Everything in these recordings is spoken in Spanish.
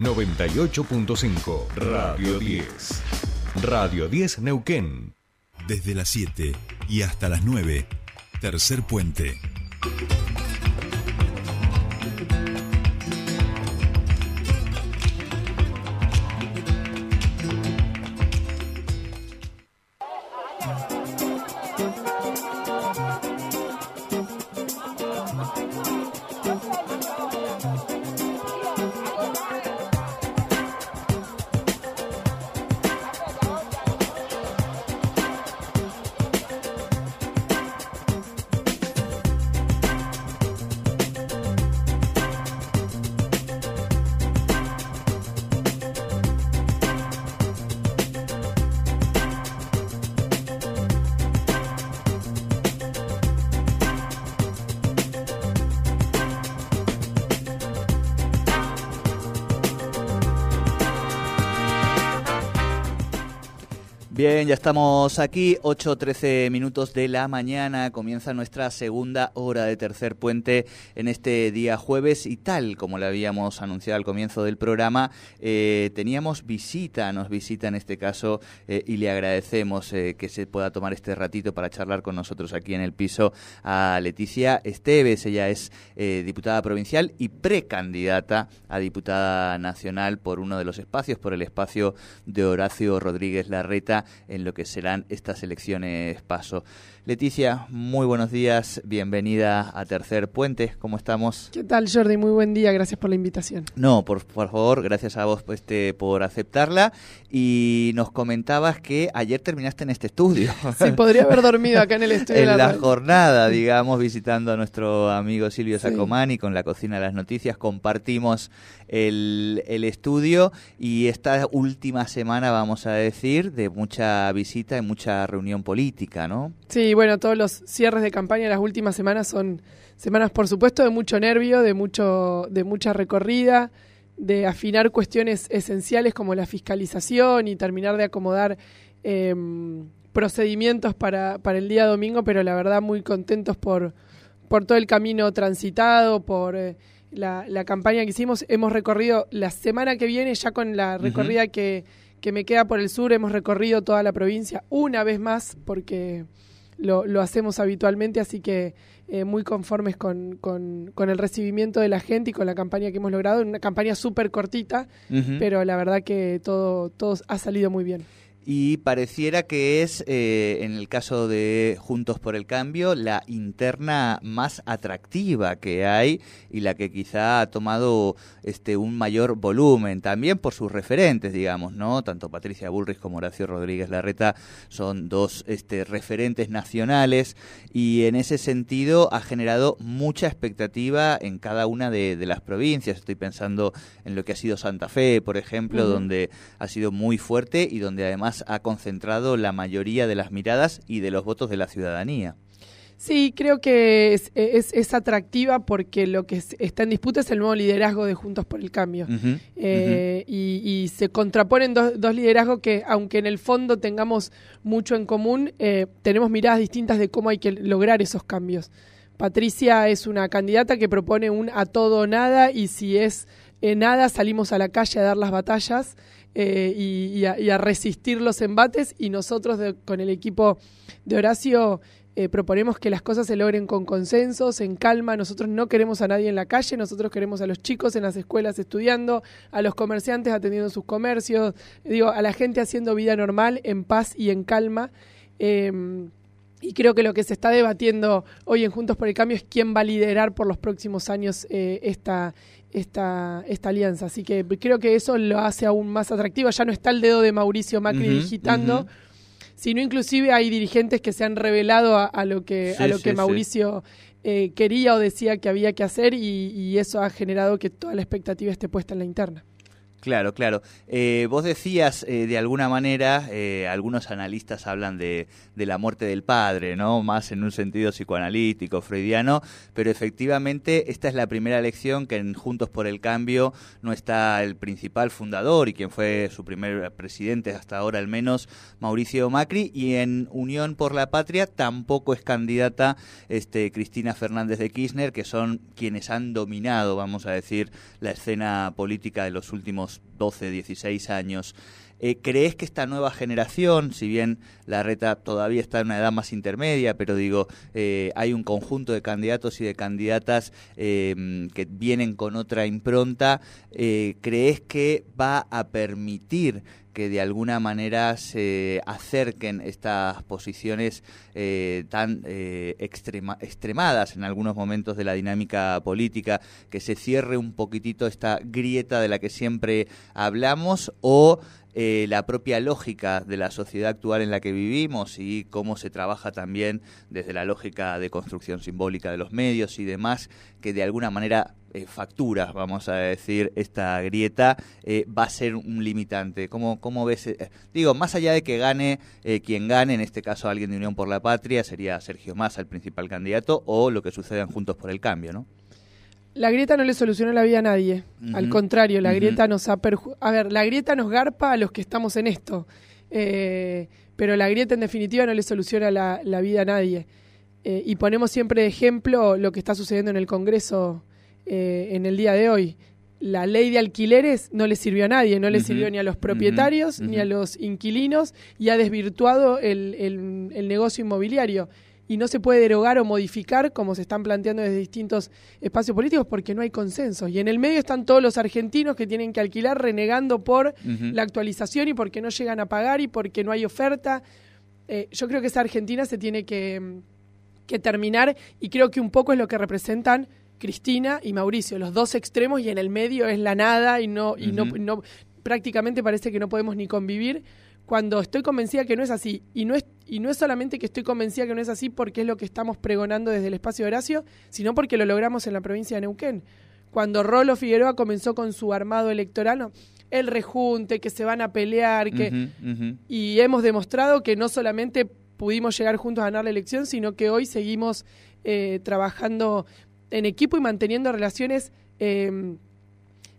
98.5 Radio 10. Radio 10 Neuquén. Desde las 7 y hasta las 9. Tercer puente. Bien, ya estamos aquí, 8.13 minutos de la mañana, comienza nuestra segunda hora de tercer puente en este día jueves. Y tal como le habíamos anunciado al comienzo del programa, eh, teníamos visita, nos visita en este caso eh, y le agradecemos eh, que se pueda tomar este ratito para charlar con nosotros aquí en el piso a Leticia Esteves, ella es diputada provincial y precandidata a diputada nacional por uno de los espacios, por el espacio de Horacio Rodríguez Larreta en lo que serán estas elecciones paso. Leticia, muy buenos días, bienvenida a Tercer Puente, ¿cómo estamos? ¿Qué tal Jordi? Muy buen día, gracias por la invitación. No, por, favor, gracias a vos este, por aceptarla y nos comentabas que ayer terminaste en este estudio. Sí, podría haber dormido acá en el estudio. en la, jornada, digamos, visitando a nuestro amigo Silvio Sacomani con la Cocina de las Noticias, compartimos el, el estudio y esta última semana, vamos a decir, de mucha visita y mucha reunión política, ¿no? Sí, bueno, todos los cierres de campaña las últimas semanas son semanas, por supuesto, de mucho nervio, de, mucho, de mucha recorrida, de afinar cuestiones esenciales como la fiscalización y terminar de acomodar em, procedimientos para, para el día domingo, pero la verdad muy contentos por, por todo el camino transitado, por... Eh, la, la, campaña que hicimos. Hemos recorrido la semana que viene, ya con la recorrida que, que, me queda por el sur, hemos recorrido toda la provincia una vez más, porque lo, lo hacemos habitualmente, así que eh, muy conformes con, con, con, el recibimiento de la gente y con la campaña que hemos logrado. Una campaña súper cortita, pero la verdad que todo, todo ha salido muy bien y pareciera que es, eh, en el caso de Juntos por el Cambio, la interna más atractiva que hay y la que quizá ha tomado este un mayor volumen, también por sus referentes, digamos, ¿no? Tanto Patricia Bullrich como Horacio Rodríguez Larreta son dos este, referentes nacionales y en ese sentido ha generado mucha expectativa en cada una de, las provincias. Estoy pensando en lo que ha sido Santa Fe, por ejemplo, donde ha sido muy fuerte y donde además ha concentrado la mayoría de las miradas y de los votos de la ciudadanía. Sí, creo que es, es, atractiva porque lo que está en disputa es el nuevo liderazgo de Juntos por el Cambio. Eh, y, se contraponen dos, dos, liderazgos que, aunque en el fondo tengamos mucho en común, eh, tenemos miradas distintas de cómo hay que lograr esos cambios. Patricia es una candidata que propone un a todo o nada y si es nada salimos a la calle a dar las batallas. Eh, y, a, resistir los embates y nosotros con el equipo de Horacio eh, proponemos que las cosas se logren con consensos, en calma. Nosotros no queremos a nadie en la calle, nosotros queremos a los chicos en las escuelas estudiando, a los comerciantes atendiendo sus comercios, digo, a la gente haciendo vida normal, en paz y en calma. Em, y creo que lo que se está debatiendo hoy en Juntos por el Cambio es quién va a liderar por los próximos años eh, esta, esta, esta alianza. Así que creo que eso lo hace aún más atractivo. Ya no está el dedo de Mauricio Macri digitando, sino inclusive hay dirigentes que se han revelado a, lo que, a lo que Mauricio eh, quería o decía que había que hacer y, y eso ha generado que toda la expectativa esté puesta en la interna. Claro, claro. Eh, vos decías, eh, de alguna manera, eh, algunos analistas hablan de, de, la muerte del padre, ¿no? Más en un sentido psicoanalítico, freudiano, pero efectivamente esta es la primera elección que en Juntos por el Cambio no está el principal fundador y quien fue su primer presidente hasta ahora al menos, Mauricio Macri, y en Unión por la Patria tampoco es candidata este, Cristina Fernández de Kirchner, que son quienes han dominado, vamos a decir, la escena política de los últimos 12, 16 años. Eh, ¿Crees que esta nueva generación, si bien la reta todavía está en una edad más intermedia, pero digo, eh, hay un conjunto de candidatos y de candidatas eh, que vienen con otra impronta, ¿crees que va a permitir que de alguna manera se acerquen estas posiciones tan extremadas en algunos momentos de la dinámica política, que se cierre un poquitito esta grieta de la que siempre hablamos o eh, la propia lógica de la sociedad actual en la que vivimos y cómo se trabaja también desde la lógica de construcción simbólica de los medios y demás, que de alguna manera eh, factura, vamos a decir, esta grieta, eh, va a ser un limitante. ¿Cómo, cómo ves? digo, más allá de que gane quien gane, en este caso alguien de Unión por la Patria, sería Sergio Massa el principal candidato, o lo que suceda Juntos por el Cambio, ¿no? La grieta no le solucionó la vida a nadie. Al contrario, la grieta nos ha A ver, la grieta nos garpa a los que estamos en esto. Eh, pero la grieta en definitiva no le soluciona la, vida a nadie. Eh, y ponemos siempre de ejemplo lo que está sucediendo en el Congreso eh, en el día de hoy. La ley de alquileres no le sirvió a nadie, no le sirvió ni a los propietarios ni a los inquilinos y ha desvirtuado el negocio inmobiliario y no se puede derogar o modificar como se están planteando desde distintos espacios políticos porque no hay consenso. Y en el medio están todos los argentinos que tienen que alquilar renegando por la actualización y porque no llegan a pagar y porque no hay oferta. Eh, yo creo que esa Argentina se tiene que, terminar y creo que un poco es lo que representan Cristina y Mauricio, los dos extremos y en el medio es la nada y no, y no, no prácticamente parece que no podemos ni convivir cuando estoy convencida que no es así. Y no es, y no es solamente que estoy convencida que no es así porque es lo que estamos pregonando desde el espacio de Horacio, sino porque lo logramos en la provincia de Neuquén. Cuando Rolo Figueroa comenzó con su armado electoral, el rejunte, que se van a pelear, que y hemos demostrado que no solamente pudimos llegar juntos a ganar la elección, sino que hoy seguimos eh, trabajando en equipo y manteniendo relaciones eh,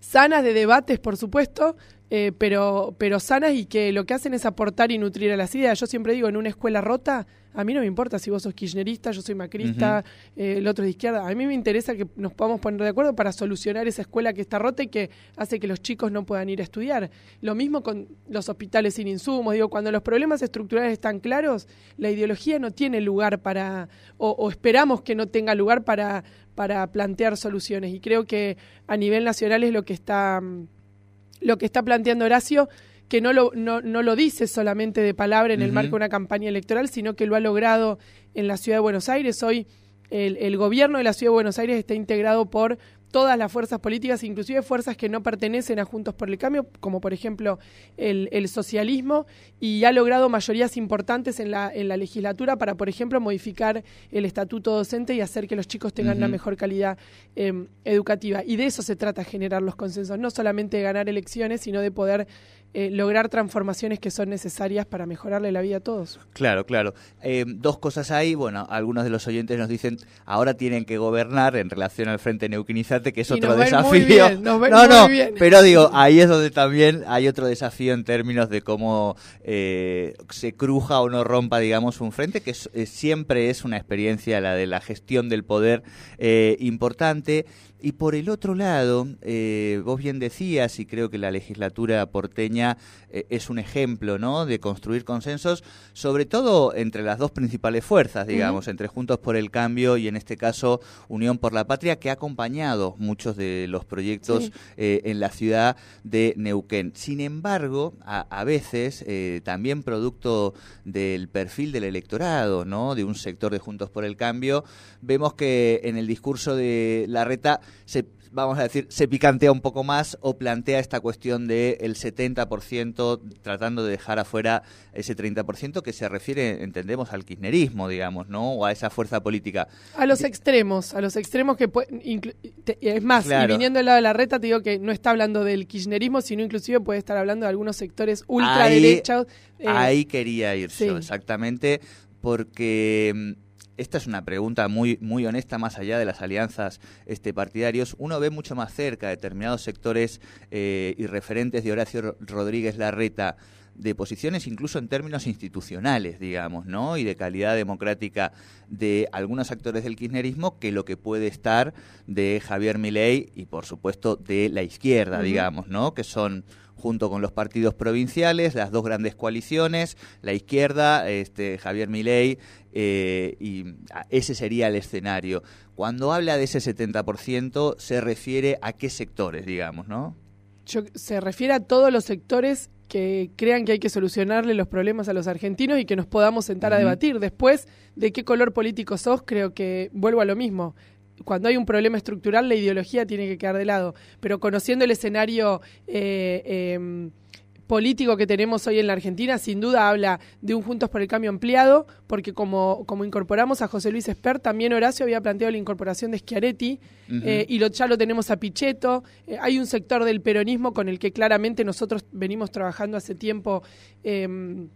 sanas de debates, por supuesto, eh, pero, pero sanas y que lo que hacen es aportar y nutrir a las ideas. Yo siempre digo, en una escuela rota, a mí no me importa si vos sos kirchnerista, yo soy macrista, eh, el otro es de izquierda. A mí me interesa que nos podamos poner de acuerdo para solucionar esa escuela que está rota y que hace que los chicos no puedan ir a estudiar. Lo mismo con los hospitales sin insumos. Digo, cuando los problemas estructurales están claros, la ideología no tiene lugar para, o, o esperamos que no tenga lugar para, para plantear soluciones. Y creo que a nivel nacional es lo que está mm, lo que está planteando Horacio, que no lo, no, no lo dice solamente de palabra en el marco de una campaña electoral, sino que lo ha logrado en la ciudad de Buenos Aires. Hoy el, el, gobierno de la ciudad de Buenos Aires está integrado por todas las fuerzas políticas, inclusive fuerzas que no pertenecen a Juntos por el Cambio, como por ejemplo el, socialismo, y ha logrado mayorías importantes en la, en la legislatura para, por ejemplo, modificar el estatuto docente y hacer que los chicos tengan una mejor calidad em, educativa. Y de eso se trata generar los consensos, no solamente de ganar elecciones, sino de poder eh, lograr transformaciones que son necesarias para mejorarle la vida a todos. Claro, claro. Eh, dos cosas hay. Bueno, algunos de los oyentes nos dicen ahora tienen que gobernar en relación al Frente Neuquinizante, que es otro desafío. no, no, pero digo, ahí es donde también hay otro desafío en términos de cómo eh, se cruja o no rompa, digamos, un frente, que siempre es una experiencia, la de la gestión del poder importante. Y por el otro lado, eh, vos bien decías, y creo que la legislatura porteña eh, es un ejemplo, ¿no? De construir consensos, sobre todo entre las dos principales fuerzas, digamos, entre Juntos por el Cambio y en este caso Unión por la Patria, que ha acompañado muchos de los proyectos eh, en la ciudad de Neuquén. Sin embargo, a, veces, también producto del perfil del electorado, ¿no? De un sector de Juntos por el Cambio, vemos que en el discurso de la reta se, vamos a decir, se picantea un poco más o plantea esta cuestión del el 70% tratando de dejar afuera ese 30% que se refiere, entendemos, al kirchnerismo, digamos, ¿no? O a esa fuerza política. A los extremos, a los extremos que... es más, y viniendo del lado de la reta, te digo que no está hablando del kirchnerismo, sino inclusive puede estar hablando de algunos sectores ultraderechos. Ahí, eh, ahí quería ir yo, exactamente, porque mm, esta es una pregunta muy, muy honesta, más allá de las alianzas este, partidarios. Uno ve mucho más cerca determinados sectores eh, y referentes de Horacio Rodríguez Larreta de posiciones incluso en términos institucionales, digamos, ¿no? Y de calidad democrática de algunos actores del kirchnerismo que lo que puede estar de Javier Milei y por supuesto de la izquierda, digamos, ¿no? Que son junto con los partidos provinciales, las dos grandes coaliciones, la izquierda, este, Javier Milei, eh, y ese sería el escenario. Cuando habla de ese 70%, se refiere a qué sectores, digamos, ¿no? se refiere a todos los sectores que crean que hay que solucionarle los problemas a los argentinos y que nos podamos sentar a debatir. Después, de qué color político sos, creo que vuelvo a lo mismo cuando hay un problema estructural, la ideología tiene que quedar de lado. Pero conociendo el escenario eh, em, político que tenemos hoy en la Argentina, sin duda habla de un Juntos por el Cambio ampliado, porque como, como incorporamos a José Luis Esper, también Horacio había planteado la incorporación de Schiaretti, eh, y lo, ya lo tenemos a Pichetto. Eh, hay un sector del peronismo con el que claramente nosotros venimos trabajando hace tiempo em,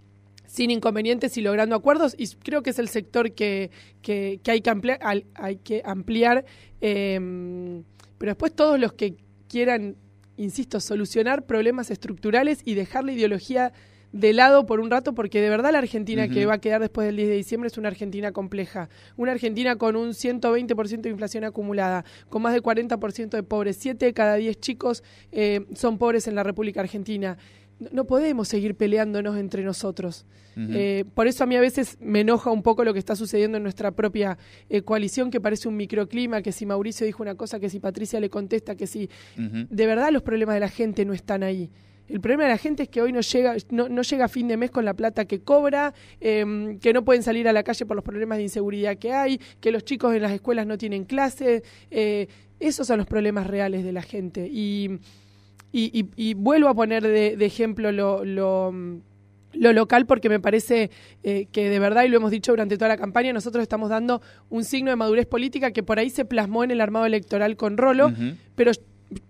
sin inconvenientes y logrando acuerdos y creo que es el sector que, que, hay que ampliar, hay que ampliar em, pero después todos los que quieran, insisto, solucionar problemas estructurales y dejar la ideología de lado por un rato, porque de verdad la Argentina que va a quedar después del 10 de diciembre es una Argentina compleja. Una Argentina con un 120% de inflación acumulada, con más de 40% de pobres. Siete de cada 10 chicos eh, son pobres en la República Argentina no podemos seguir peleándonos entre nosotros. Eh, por eso a mí a veces me enoja un poco lo que está sucediendo en nuestra propia eh, coalición, que parece un microclima, que si Mauricio dijo una cosa, que si Patricia le contesta, que si... De verdad los problemas de la gente no están ahí. El problema de la gente es que hoy no llega, no, no llega a fin de mes con la plata que cobra, em, que no pueden salir a la calle por los problemas de inseguridad que hay, que los chicos en las escuelas no tienen clase. Eh, esos son los problemas reales de la gente. Y y, vuelvo a poner de, ejemplo lo, lo, local porque me parece eh, que de verdad, y lo hemos dicho durante toda la campaña, nosotros estamos dando un signo de madurez política que por ahí se plasmó en el armado electoral con Rolo, pero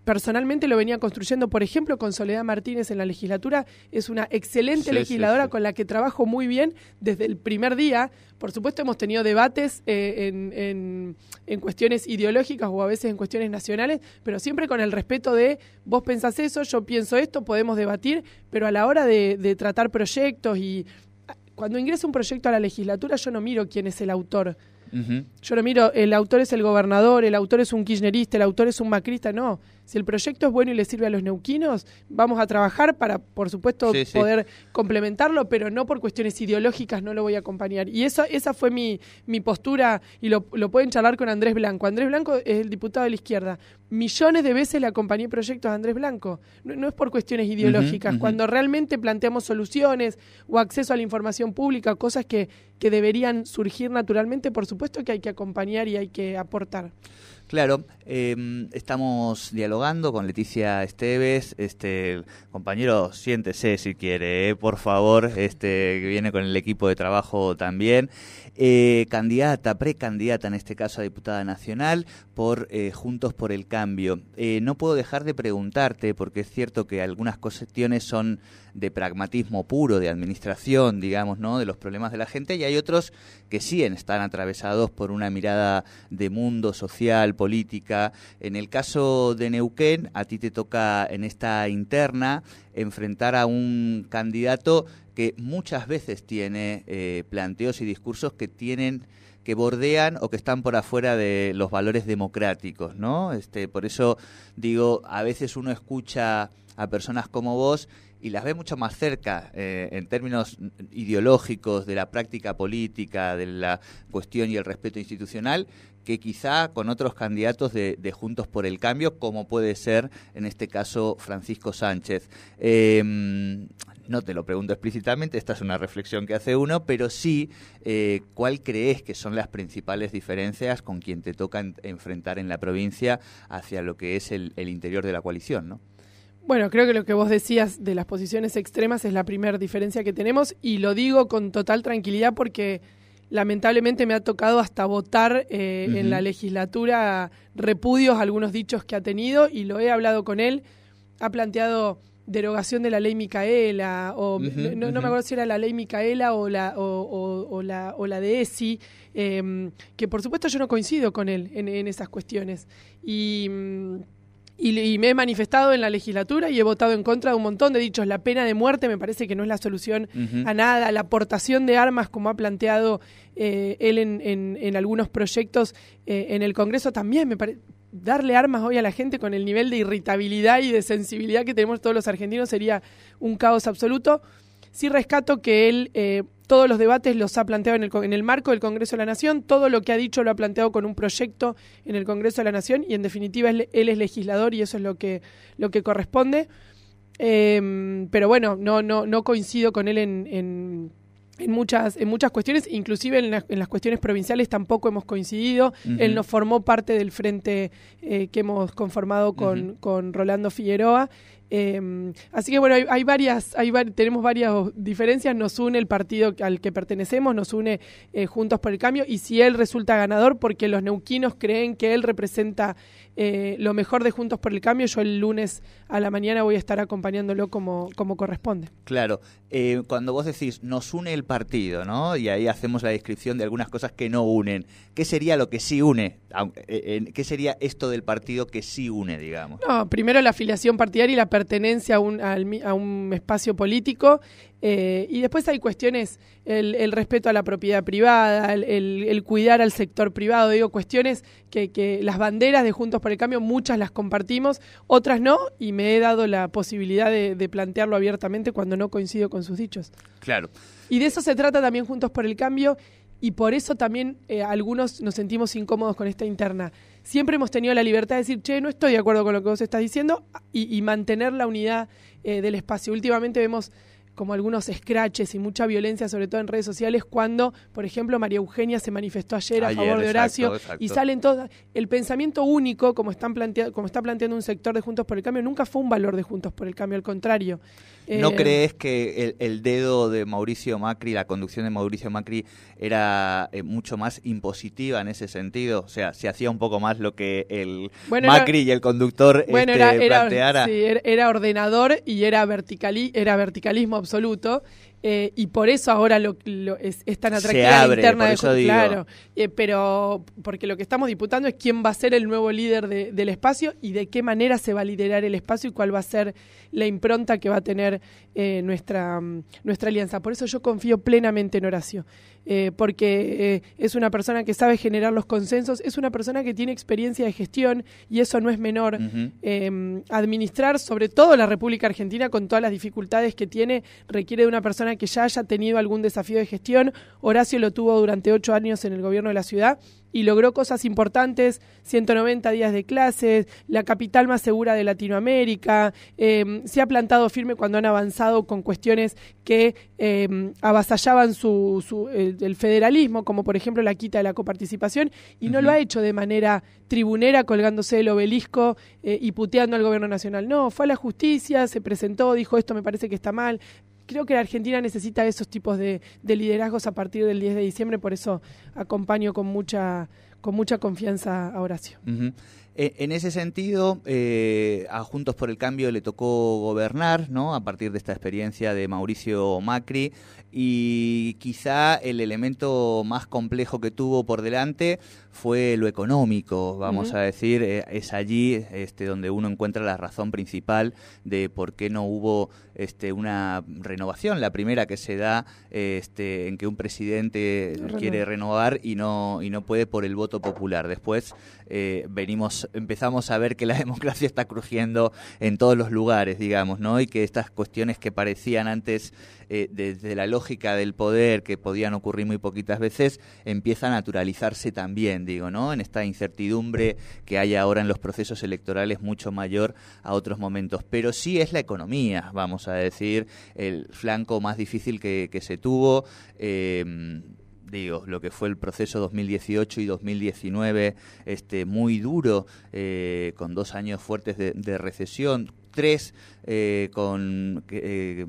personalmente lo venía construyendo, por ejemplo, con Soledad Martínez en la legislatura. Es una excelente legisladora con la que trabajo muy bien desde el primer día. Por supuesto, hemos tenido debates eh, en, en, cuestiones ideológicas o a veces en cuestiones nacionales, pero siempre con el respeto de vos pensás eso, yo pienso esto, podemos debatir, pero a la hora de, de tratar proyectos y cuando ingresa un proyecto a la legislatura, yo no miro quién es el autor yo lo miro, el autor es el gobernador, el autor es un kirchnerista, el autor es un macrista, no. Si el proyecto es bueno y le sirve a los neuquinos, vamos a trabajar para, por supuesto, poder complementarlo, pero no por cuestiones ideológicas no lo voy a acompañar. Y esa, esa fue mi, mi postura y lo, lo pueden charlar con Andrés Blanco. Andrés Blanco es el diputado de la izquierda. Millones de veces le acompañé proyectos a Andrés Blanco. No, es por cuestiones ideológicas. Cuando realmente planteamos soluciones o acceso a la información pública, cosas que, que deberían surgir naturalmente, por supuesto que hay que acompañar y hay que aportar. Claro, em, estamos dialogando con Leticia Esteves, este compañero, siéntese si quiere, eh, por favor, este que viene con el equipo de trabajo también. Eh, candidata, precandidata en este caso a diputada nacional por eh, Juntos por el Cambio. Eh, no puedo dejar de preguntarte, porque es cierto que algunas cuestiones son de pragmatismo puro, de administración, digamos, ¿no? de los problemas de la gente, y hay otros que sí están atravesados por una mirada de mundo social, política. En el caso de Neuquén, a ti te toca en esta interna enfrentar a un candidato que muchas veces tiene eh, planteos y discursos que tienen que bordean o que están por afuera de los valores democráticos, ¿no? Este, por eso digo, a veces uno escucha a personas como vos y las ve mucho más cerca eh, en términos ideológicos de la práctica política, de la cuestión y el respeto institucional, que quizá con otros candidatos de, Juntos por el Cambio, como puede ser en este caso Francisco Sánchez. Em, no te lo pregunto explícitamente, esta es una reflexión que hace uno, pero sí, eh, ¿cuál crees que son las principales diferencias con quien te toca enfrentar en la provincia hacia lo que es el, el interior de la coalición? ¿no? Bueno, creo que lo que vos decías de las posiciones extremas es la primera diferencia que tenemos y lo digo con total tranquilidad porque lamentablemente me ha tocado hasta votar eh, en la legislatura repudios a algunos dichos que ha tenido y lo he hablado con él. Ha planteado derogación de la ley Micaela, o no, me acuerdo si era la ley Micaela o la, o, la, o la de ESI, em, que por supuesto yo no coincido con él en, en esas cuestiones. Y. Mm, Y, me he manifestado en la legislatura y he votado en contra de un montón de dichos. La pena de muerte me parece que no es la solución a nada. La aportación de armas, como ha planteado eh, él en, en, algunos proyectos eh, en el Congreso, también me parece darle armas hoy a la gente con el nivel de irritabilidad y de sensibilidad que tenemos todos los argentinos sería un caos absoluto. Sí rescato que él eh, todos los debates los ha planteado en el, en el marco del Congreso de la Nación, todo lo que ha dicho lo ha planteado con un proyecto en el Congreso de la Nación y en definitiva él, es legislador y eso es lo que, lo que corresponde. Em, pero bueno, no, coincido con él en muchas, en muchas cuestiones, inclusive en, en, las cuestiones provinciales tampoco hemos coincidido. Él no formó parte del frente eh, que hemos conformado con, con Rolando Figueroa. Eh, así que bueno, hay, varias, hay tenemos varias diferencias. Nos une el partido al que pertenecemos, nos une eh, Juntos por el Cambio, y si él resulta ganador, porque los neuquinos creen que él representa eh, lo mejor de Juntos por el Cambio, yo el lunes a la mañana voy a estar acompañándolo como, como corresponde. Claro, eh, cuando vos decís nos une el partido, ¿no? Y ahí hacemos la descripción de algunas cosas que no unen. ¿Qué sería lo que sí une? Eh, ¿Qué sería esto del partido que sí une, digamos? No, primero la afiliación partidaria y la pertenencia a un, a un espacio político eh, y después hay cuestiones, el, respeto a la propiedad privada, el, cuidar al sector privado, digo, cuestiones que, las banderas de Juntos por el Cambio, muchas las compartimos, otras no, y me he dado la posibilidad de, plantearlo abiertamente cuando no coincido con sus dichos. Claro. Y de eso se trata también Juntos por el Cambio, y por eso también eh, algunos nos sentimos incómodos con esta interna. Siempre hemos tenido la libertad de decir, che, no estoy de acuerdo con lo que vos estás diciendo, y, mantener la unidad eh, del espacio. Últimamente vemos como algunos scratches y mucha violencia, sobre todo en redes sociales, cuando, por ejemplo, María Eugenia se manifestó ayer a favor de Horacio y salen todos. El pensamiento único, como, están como está planteando un sector de Juntos por el Cambio, nunca fue un valor de Juntos por el Cambio, al contrario. ¿No eh, crees que el, dedo de Mauricio Macri, la conducción de Mauricio Macri, era eh, mucho más impositiva en ese sentido? O sea, se hacía un poco más lo que el Macri y el conductor bueno, este, era, planteara. Sí, era, ordenador y era, verticali era verticalismo absoluto. Eh, y por eso ahora lo, es, tan atractiva la interna de claro eh, pero porque lo que estamos disputando es quién va a ser el nuevo líder del espacio y de qué manera se va a liderar el espacio y cuál va a ser la impronta que va a tener eh, nuestra, nuestra alianza. Por eso yo confío plenamente en Horacio. Porque es una persona que sabe generar los consensos, es una persona que tiene experiencia de gestión y eso no es menor. Em, administrar, sobre todo la República Argentina, con todas las dificultades que tiene, requiere de una persona que ya haya tenido algún desafío de gestión. Horacio lo tuvo durante ocho años en el gobierno de la ciudad y logró cosas importantes, 190 días de clases, la capital más segura de Latinoamérica, em, se ha plantado firme cuando han avanzado con cuestiones que em, avasallaban su, su el, federalismo, como por ejemplo la quita de la coparticipación, y no lo ha hecho de manera tribunera colgándose el obelisco eh, y puteando al gobierno nacional. No, fue a la justicia, se presentó, dijo esto me parece que está mal, creo que la Argentina necesita esos tipos de, liderazgos a partir del 10 de diciembre, por eso acompaño con mucha, con mucha confianza a Horacio. En ese sentido, eh, a Juntos por el Cambio le tocó gobernar, ¿no? A partir de esta experiencia de Mauricio Macri y quizá el elemento más complejo que tuvo por delante fue lo económico, vamos a decir, eh, es allí este, donde uno encuentra la razón principal de por qué no hubo este, una renovación, la primera que se da este, en que un presidente quiere renovar y no, y no puede por el voto popular. Después eh, venimos, empezamos a ver que la democracia está crujiendo en todos los lugares, digamos, ¿no? y que estas cuestiones que parecían antes eh, desde la lógica del poder, que podían ocurrir muy poquitas veces, empieza a naturalizarse también, digo, ¿no? En esta incertidumbre que hay ahora en los procesos electorales mucho mayor a otros momentos. Pero sí es la economía, vamos a decir, el flanco más difícil que, se tuvo. Em, digo, lo que fue el proceso 2018 y 2019, este, muy duro, eh, con dos años fuertes de, recesión, tres eh, con eh,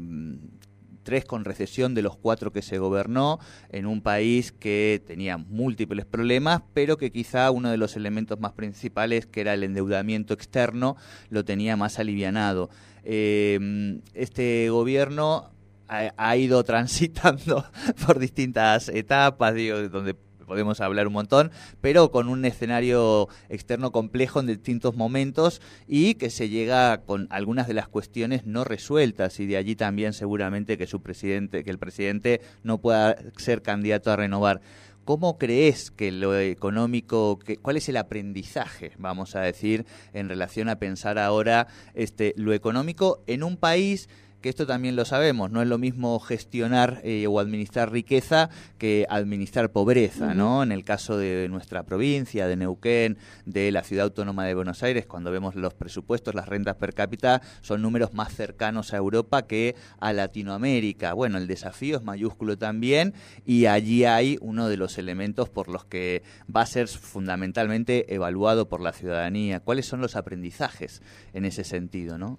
tres con recesión de los cuatro que se gobernó, en un país que tenía múltiples problemas, pero que quizá uno de los elementos más principales, que era el endeudamiento externo, lo tenía más alivianado. Este gobierno ha, ido transitando por distintas etapas, digo, donde podemos hablar un montón, pero con un escenario externo complejo en distintos momentos y que se llega con algunas de las cuestiones no resueltas y de allí también seguramente que su presidente, que el presidente no pueda ser candidato a renovar. ¿Cómo crees que lo económico, que, cuál es el aprendizaje, vamos a decir, en relación a pensar ahora este, lo económico en un país que esto también lo sabemos, no es lo mismo gestionar eh, o administrar riqueza que administrar pobreza, ¿no? En el caso de nuestra provincia, de Neuquén, de la ciudad autónoma de Buenos Aires, cuando vemos los presupuestos, las rentas per cápita, son números más cercanos a Europa que a Latinoamérica. Bueno, el desafío es mayúsculo también y allí hay uno de los elementos por los que va a ser fundamentalmente evaluado por la ciudadanía. ¿Cuáles son los aprendizajes en ese sentido, no?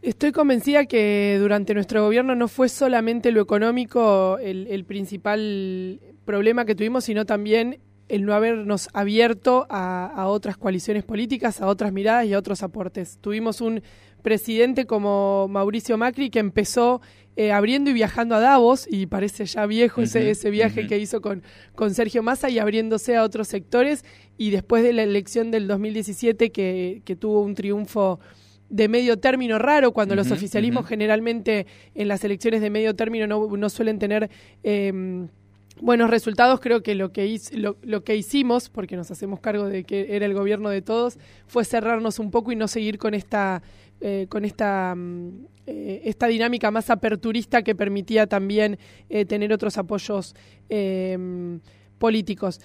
Estoy convencida que durante nuestro gobierno no fue solamente lo económico el, principal problema que tuvimos, sino también el no habernos abierto a, otras coaliciones políticas, a otras miradas y a otros aportes. Tuvimos un presidente como Mauricio Macri que empezó eh, abriendo y viajando a Davos, y parece ya viejo ese, ese viaje que hizo con, con Sergio Massa y abriéndose a otros sectores, y después de la elección del 2017 que, que tuvo un triunfo de medio término raro, cuando los oficialismos generalmente en las elecciones de medio término no, suelen tener em, buenos resultados. Creo que lo que, lo, que hicimos, porque nos hacemos cargo de que era el gobierno de todos, fue cerrarnos un poco y no seguir con esta, eh, con esta, mm, eh, esta dinámica más aperturista que permitía también eh, tener otros apoyos em, políticos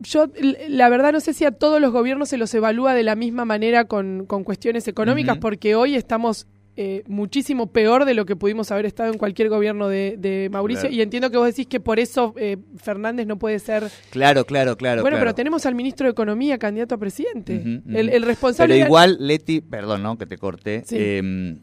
yo la verdad no sé si a todos los gobiernos se los evalúa de la misma manera con, con cuestiones económicas, porque hoy estamos eh, muchísimo peor de lo que pudimos haber estado en cualquier gobierno de, Mauricio. Y entiendo que vos decís que por eso eh, Fernández no puede ser. Claro, claro, claro. Bueno, pero tenemos al ministro de Economía candidato a presidente. El, responsable. Pero igual, Leti, perdón, ¿no? Que te corté. Em,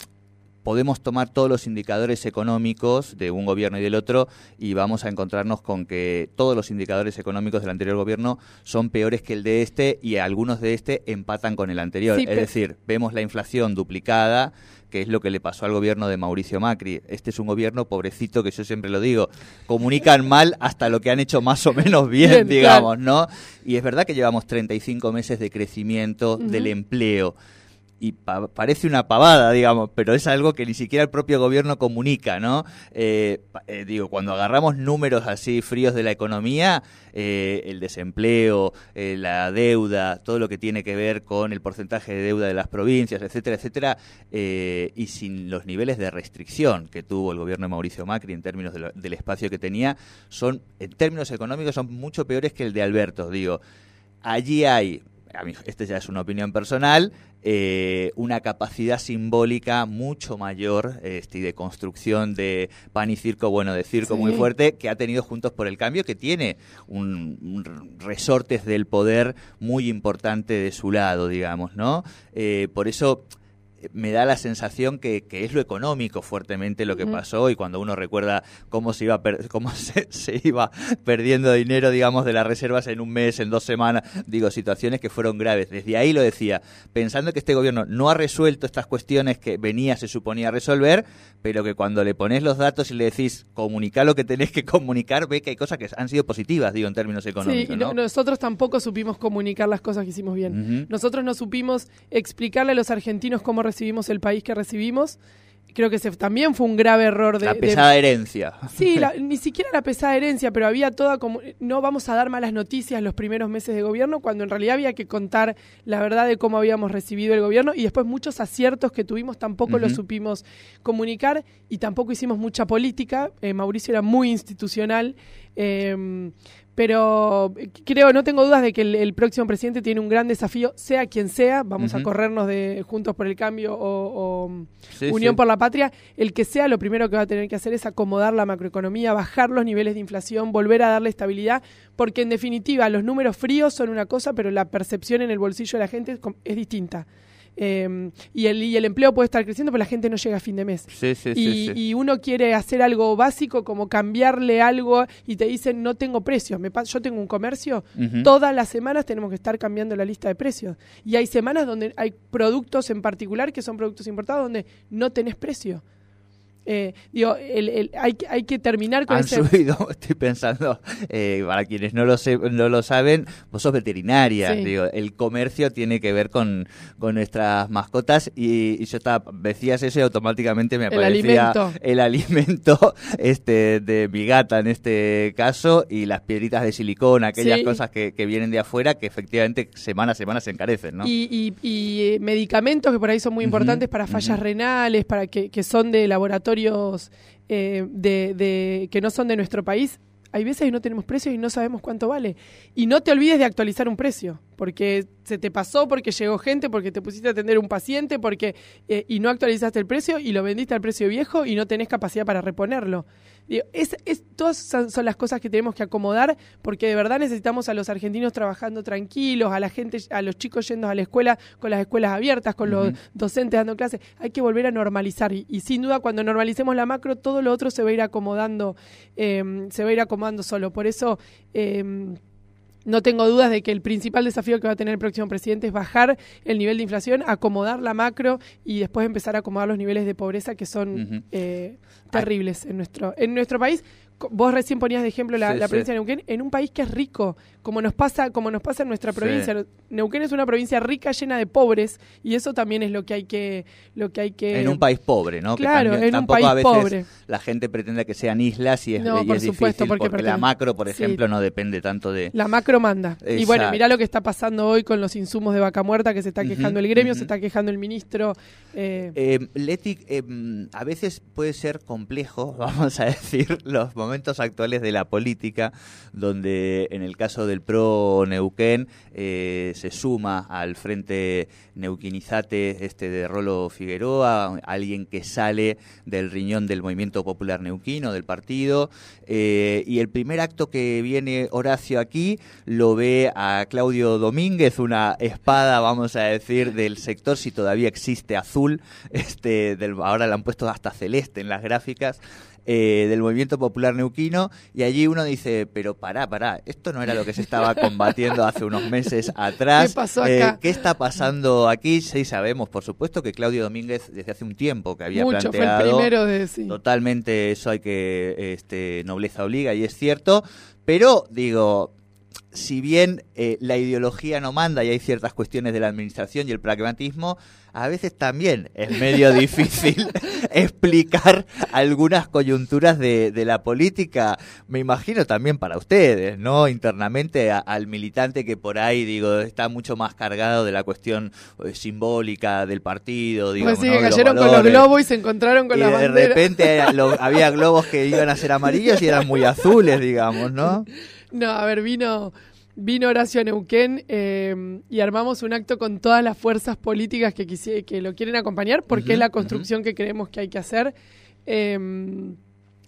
podemos tomar todos los indicadores económicos de un gobierno y del otro y vamos a encontrarnos con que todos los indicadores económicos del anterior gobierno son peores que el de este y algunos de este empatan con el anterior. es decir, vemos la inflación duplicada que es lo que le pasó al gobierno de Mauricio Macri. Este es un gobierno pobrecito que yo siempre lo digo, comunican mal hasta lo que han hecho más o menos bien, digamos, ¿no? Y es verdad que llevamos 35 meses de crecimiento del empleo y parece una pavada, digamos, pero es algo que ni siquiera el propio gobierno comunica, ¿no? Eh, eh, digo, cuando agarramos números así fríos de la economía, eh, el desempleo, la deuda, todo lo que tiene que ver con el porcentaje de deuda de las provincias, etcétera, etcétera, y sin los niveles de restricción que tuvo el gobierno de Mauricio Macri en términos del espacio que tenía, son, en términos económicos, son mucho peores que el de Alberto, digo. Allí hay esta ya es una opinión personal, eh, una capacidad simbólica mucho mayor este, y de construcción de pan y circo, bueno, de circo muy fuerte, que ha tenido Juntos por el Cambio, que tiene un, resortes del poder muy importante de su lado, digamos, ¿no? Eh, por eso me da la sensación que, que, es lo económico fuertemente lo que pasó y cuando uno recuerda cómo se iba cómo se, iba perdiendo dinero digamos de las reservas en un mes en dos semanas digo situaciones que fueron graves. Desde ahí lo decía pensando que este gobierno no ha resuelto estas cuestiones que venía se suponía resolver pero que cuando le pones los datos y le decís comunicar lo que tenés que comunicar ve que hay cosas que han sido positivas digo en términos económicos sí, nosotros tampoco supimos comunicar las cosas que hicimos bien. Nosotros no supimos explicarle a los argentinos cómo recibimos el país que recibimos. Creo que ese también fue un grave error de... La pesada herencia. Sí, ni siquiera la pesada herencia, pero había toda como... No vamos a dar malas noticias los primeros meses de gobierno, cuando en realidad había que contar la verdad de cómo habíamos recibido el gobierno y después muchos aciertos que tuvimos tampoco lo supimos comunicar y tampoco hicimos mucha política. Eh, Mauricio era muy institucional. Eh, pero creo, no tengo dudas de que el, próximo presidente tiene un gran desafío, sea quien sea, vamos a corrernos de Juntos por el Cambio o, Unión por la Patria, el que sea, lo primero que va a tener que hacer es acomodar la macroeconomía, bajar los niveles de inflación, volver a darle estabilidad, porque en definitiva los números fríos son una cosa, pero la percepción en el bolsillo de la gente es distinta. Em, y, el, y el empleo puede estar creciendo, pero la gente no llega a fin de mes. y, y, uno quiere hacer algo básico como cambiarle algo y te dicen no tengo precios. Me, yo tengo un comercio, todas las semanas tenemos que estar cambiando la lista de precios. Y hay semanas donde hay productos en particular que son productos importados donde no tenés precio. Eh, digo, el, hay, hay que terminar con Han subido, estoy pensando, eh, para quienes no lo, no lo saben, vos sos veterinaria. Digo, el comercio tiene que ver con, con nuestras mascotas y, yo estaba, decías eso y automáticamente me aparecía el alimento, este, de mi gata en este caso y las piedritas de silicón, aquellas cosas que, que, vienen de afuera que efectivamente semana a semana se encarecen, ¿no? Y, y, eh, medicamentos que por ahí son muy importantes para fallas renales, para que, que son de eh, de, de, que no son de nuestro país, hay veces que no tenemos precios y no sabemos cuánto vale. Y no te olvides de actualizar un precio, porque se te pasó, porque llegó gente, porque te pusiste a atender un paciente, porque eh, y no actualizaste el precio y lo vendiste al precio viejo y no tenés capacidad para reponerlo. Es, es, todas son, las cosas que tenemos que acomodar, porque de verdad necesitamos a los argentinos trabajando tranquilos, a la gente, a los chicos yendo a la escuela con las escuelas abiertas, con los docentes dando clases. Hay que volver a normalizar y, sin duda cuando normalicemos la macro, todo lo otro se va a ir acomodando, eh, se va a ir acomodando solo. Por eso eh, no tengo dudas de que el principal desafío que va a tener el próximo presidente es bajar el nivel de inflación, acomodar la macro y después empezar a acomodar los niveles de pobreza que son eh, terribles en nuestro, en nuestro país vos recién ponías de ejemplo la, provincia de Neuquén, en un país que es rico, como nos pasa, como nos pasa en nuestra provincia. Neuquén es una provincia rica, llena de pobres, y eso también es lo que hay que, lo que hay que. En un país pobre, ¿no? Claro, en un país pobre. La gente pretende que sean islas y es, no, por supuesto, porque, la macro, por ejemplo, no depende tanto de. La macro manda. Y bueno, mirá lo que está pasando hoy con los insumos de vaca muerta, que se está quejando el gremio, se está quejando el ministro. Eh. Eh, Leti, eh, a veces puede ser complejo, vamos a decir, los momentos actuales de la política, donde en el caso del PRO Neuquén eh, se suma al frente neuquinizate este de Rolo Figueroa, alguien que sale del riñón del movimiento popular neuquino, del partido, eh, y el primer acto que viene Horacio aquí lo ve a Claudio Domínguez, una espada, vamos a decir, del sector, si todavía existe azul, este, del, ahora la han puesto hasta celeste en las gráficas, eh, del movimiento popular neuquino y allí uno dice, pero pará, pará, esto no era lo que se estaba combatiendo hace unos meses atrás. ¿Qué pasó acá? Eh, ¿Qué está pasando aquí? Sí sabemos, por supuesto, que Claudio Domínguez desde hace un tiempo que había Mucho, planteado fue el primero de, totalmente eso hay que este, nobleza obliga y es cierto, pero digo, si bien eh, la ideología no manda y hay ciertas cuestiones de la administración y el pragmatismo, a veces también es medio difícil explicar algunas coyunturas de, la política. Me imagino también para ustedes, ¿no? Internamente al militante que por ahí, digo, está mucho más cargado de la cuestión eh, simbólica del partido. Digo, pues sí, cayeron con los globos y se encontraron con la bandera. De repente había globos que iban a ser amarillos y eran muy azules, digamos, ¿no? No, a ver, vino vino Horacio Neuquén eh, y armamos un acto con todas las fuerzas políticas que, que lo quieren acompañar, porque es la construcción que creemos que hay que hacer. Em,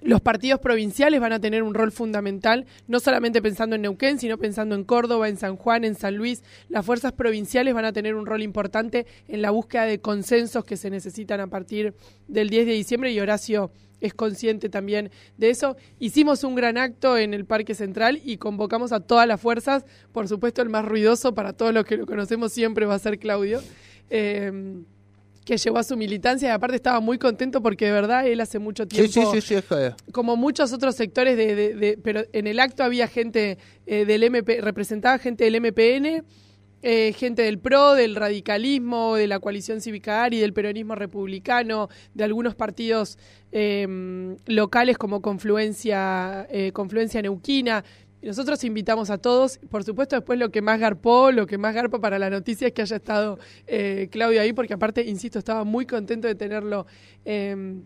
los partidos provinciales van a tener un rol fundamental, no solamente pensando en Neuquén, sino pensando en Córdoba, en San Juan, en San Luis. Las fuerzas provinciales van a tener un rol importante en la búsqueda de consensos que se necesitan a partir del 10 de diciembre y Horacio es consciente también de eso. Hicimos un gran acto en el Parque Central y convocamos a todas las fuerzas. Por supuesto, el más ruidoso para todos los que lo conocemos siempre va a ser Claudio. Eh, que llevó a su militancia y aparte estaba muy contento porque de verdad él hace mucho tiempo, sí, sí, sí, como muchos otros sectores, de, pero en el acto había gente eh, del MP, representaba gente del MPN, eh, gente del PRO, del radicalismo, de la coalición cívica y del peronismo republicano, de algunos partidos em, locales como Confluencia, eh, Confluencia Neuquina. Nosotros invitamos a todos, por supuesto después lo que más garpó, lo que más garpa para la noticia es que haya estado eh, Claudio ahí, porque aparte, insisto, estaba muy contento de tenerlo em,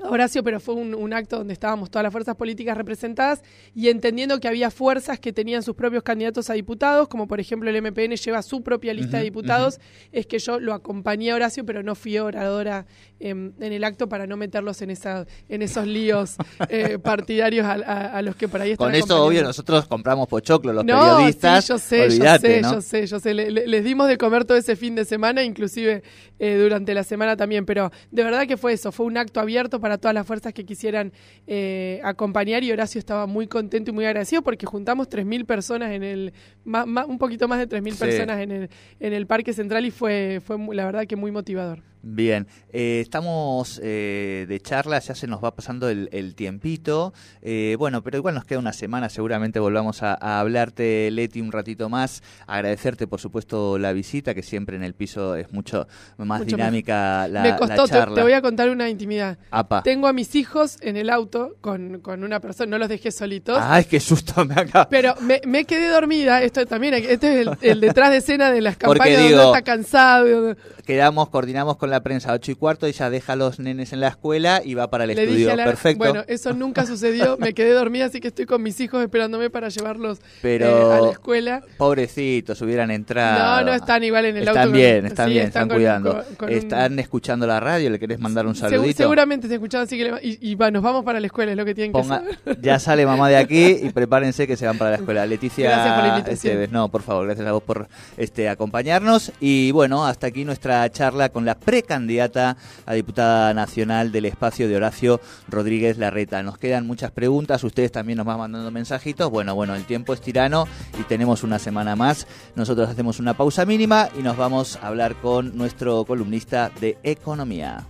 Horacio, pero fue un, acto donde estábamos todas las fuerzas políticas representadas y entendiendo que había fuerzas que tenían sus propios candidatos a diputados, como por ejemplo el MPN lleva su propia lista de diputados, es que yo lo acompañé a Horacio, pero no fui oradora en, el acto para no meterlos en, esa, en esos líos eh, partidarios a, los que por ahí están. Con eso, obvio, nosotros compramos pochoclo, los periodistas. yo sé, yo sé, yo sé, yo sé. les dimos de comer todo ese fin de semana, inclusive eh, durante la semana también, pero de verdad que fue eso, fue un acto abierto para todas las fuerzas que quisieran eh, acompañar y Horacio estaba muy contento y muy agradecido porque juntamos 3.000 personas en el, un poquito más de 3.000 personas en el, en el Parque Central y fue, fue la verdad que muy motivador. Bien, eh, estamos eh, de charla, ya se nos va pasando el, tiempito. Eh, bueno, pero igual nos queda una semana, seguramente volvamos a, hablarte, Leti, un ratito más. Agradecerte, por supuesto, la visita, que siempre en el piso es mucho más dinámica la, Me costó, charla. Te, voy a contar una intimidad. Apa. Tengo a mis hijos en el auto con, con una persona, no los dejé solitos. Ay, qué susto me acaba. Pero me, quedé dormida, esto también, este es el, detrás de escena de las campañas donde está cansado. Quedamos, coordinamos con la prensa a 8 y cuarto, ella deja a los nenes en la escuela y va para el estudio. Perfecto. Bueno, eso nunca sucedió, me quedé dormida, así que estoy con mis hijos esperándome para llevarlos eh, a la escuela. Pobrecitos, hubieran entrado. No, no están igual en el auto. Están bien, están bien, están, cuidando. están escuchando la radio, ¿le querés mandar un saludito? seguramente se escuchando, así que y, nos vamos para la escuela, es lo que tienen que hacer. Ya sale mamá de aquí y prepárense que se van para la escuela. Leticia Gracias por la no, por favor, gracias a vos por este acompañarnos. Y bueno, hasta aquí nuestra charla con la precandidata a diputada nacional del espacio de Horacio Rodríguez Larreta. Nos quedan muchas preguntas, ustedes también nos van mandando mensajitos. Bueno, bueno, el tiempo es tirano y tenemos una semana más. Nosotros hacemos una pausa mínima y nos vamos a hablar con nuestro columnista de economía.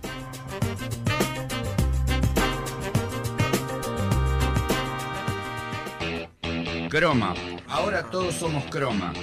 Croma. Ahora todos somos Croma.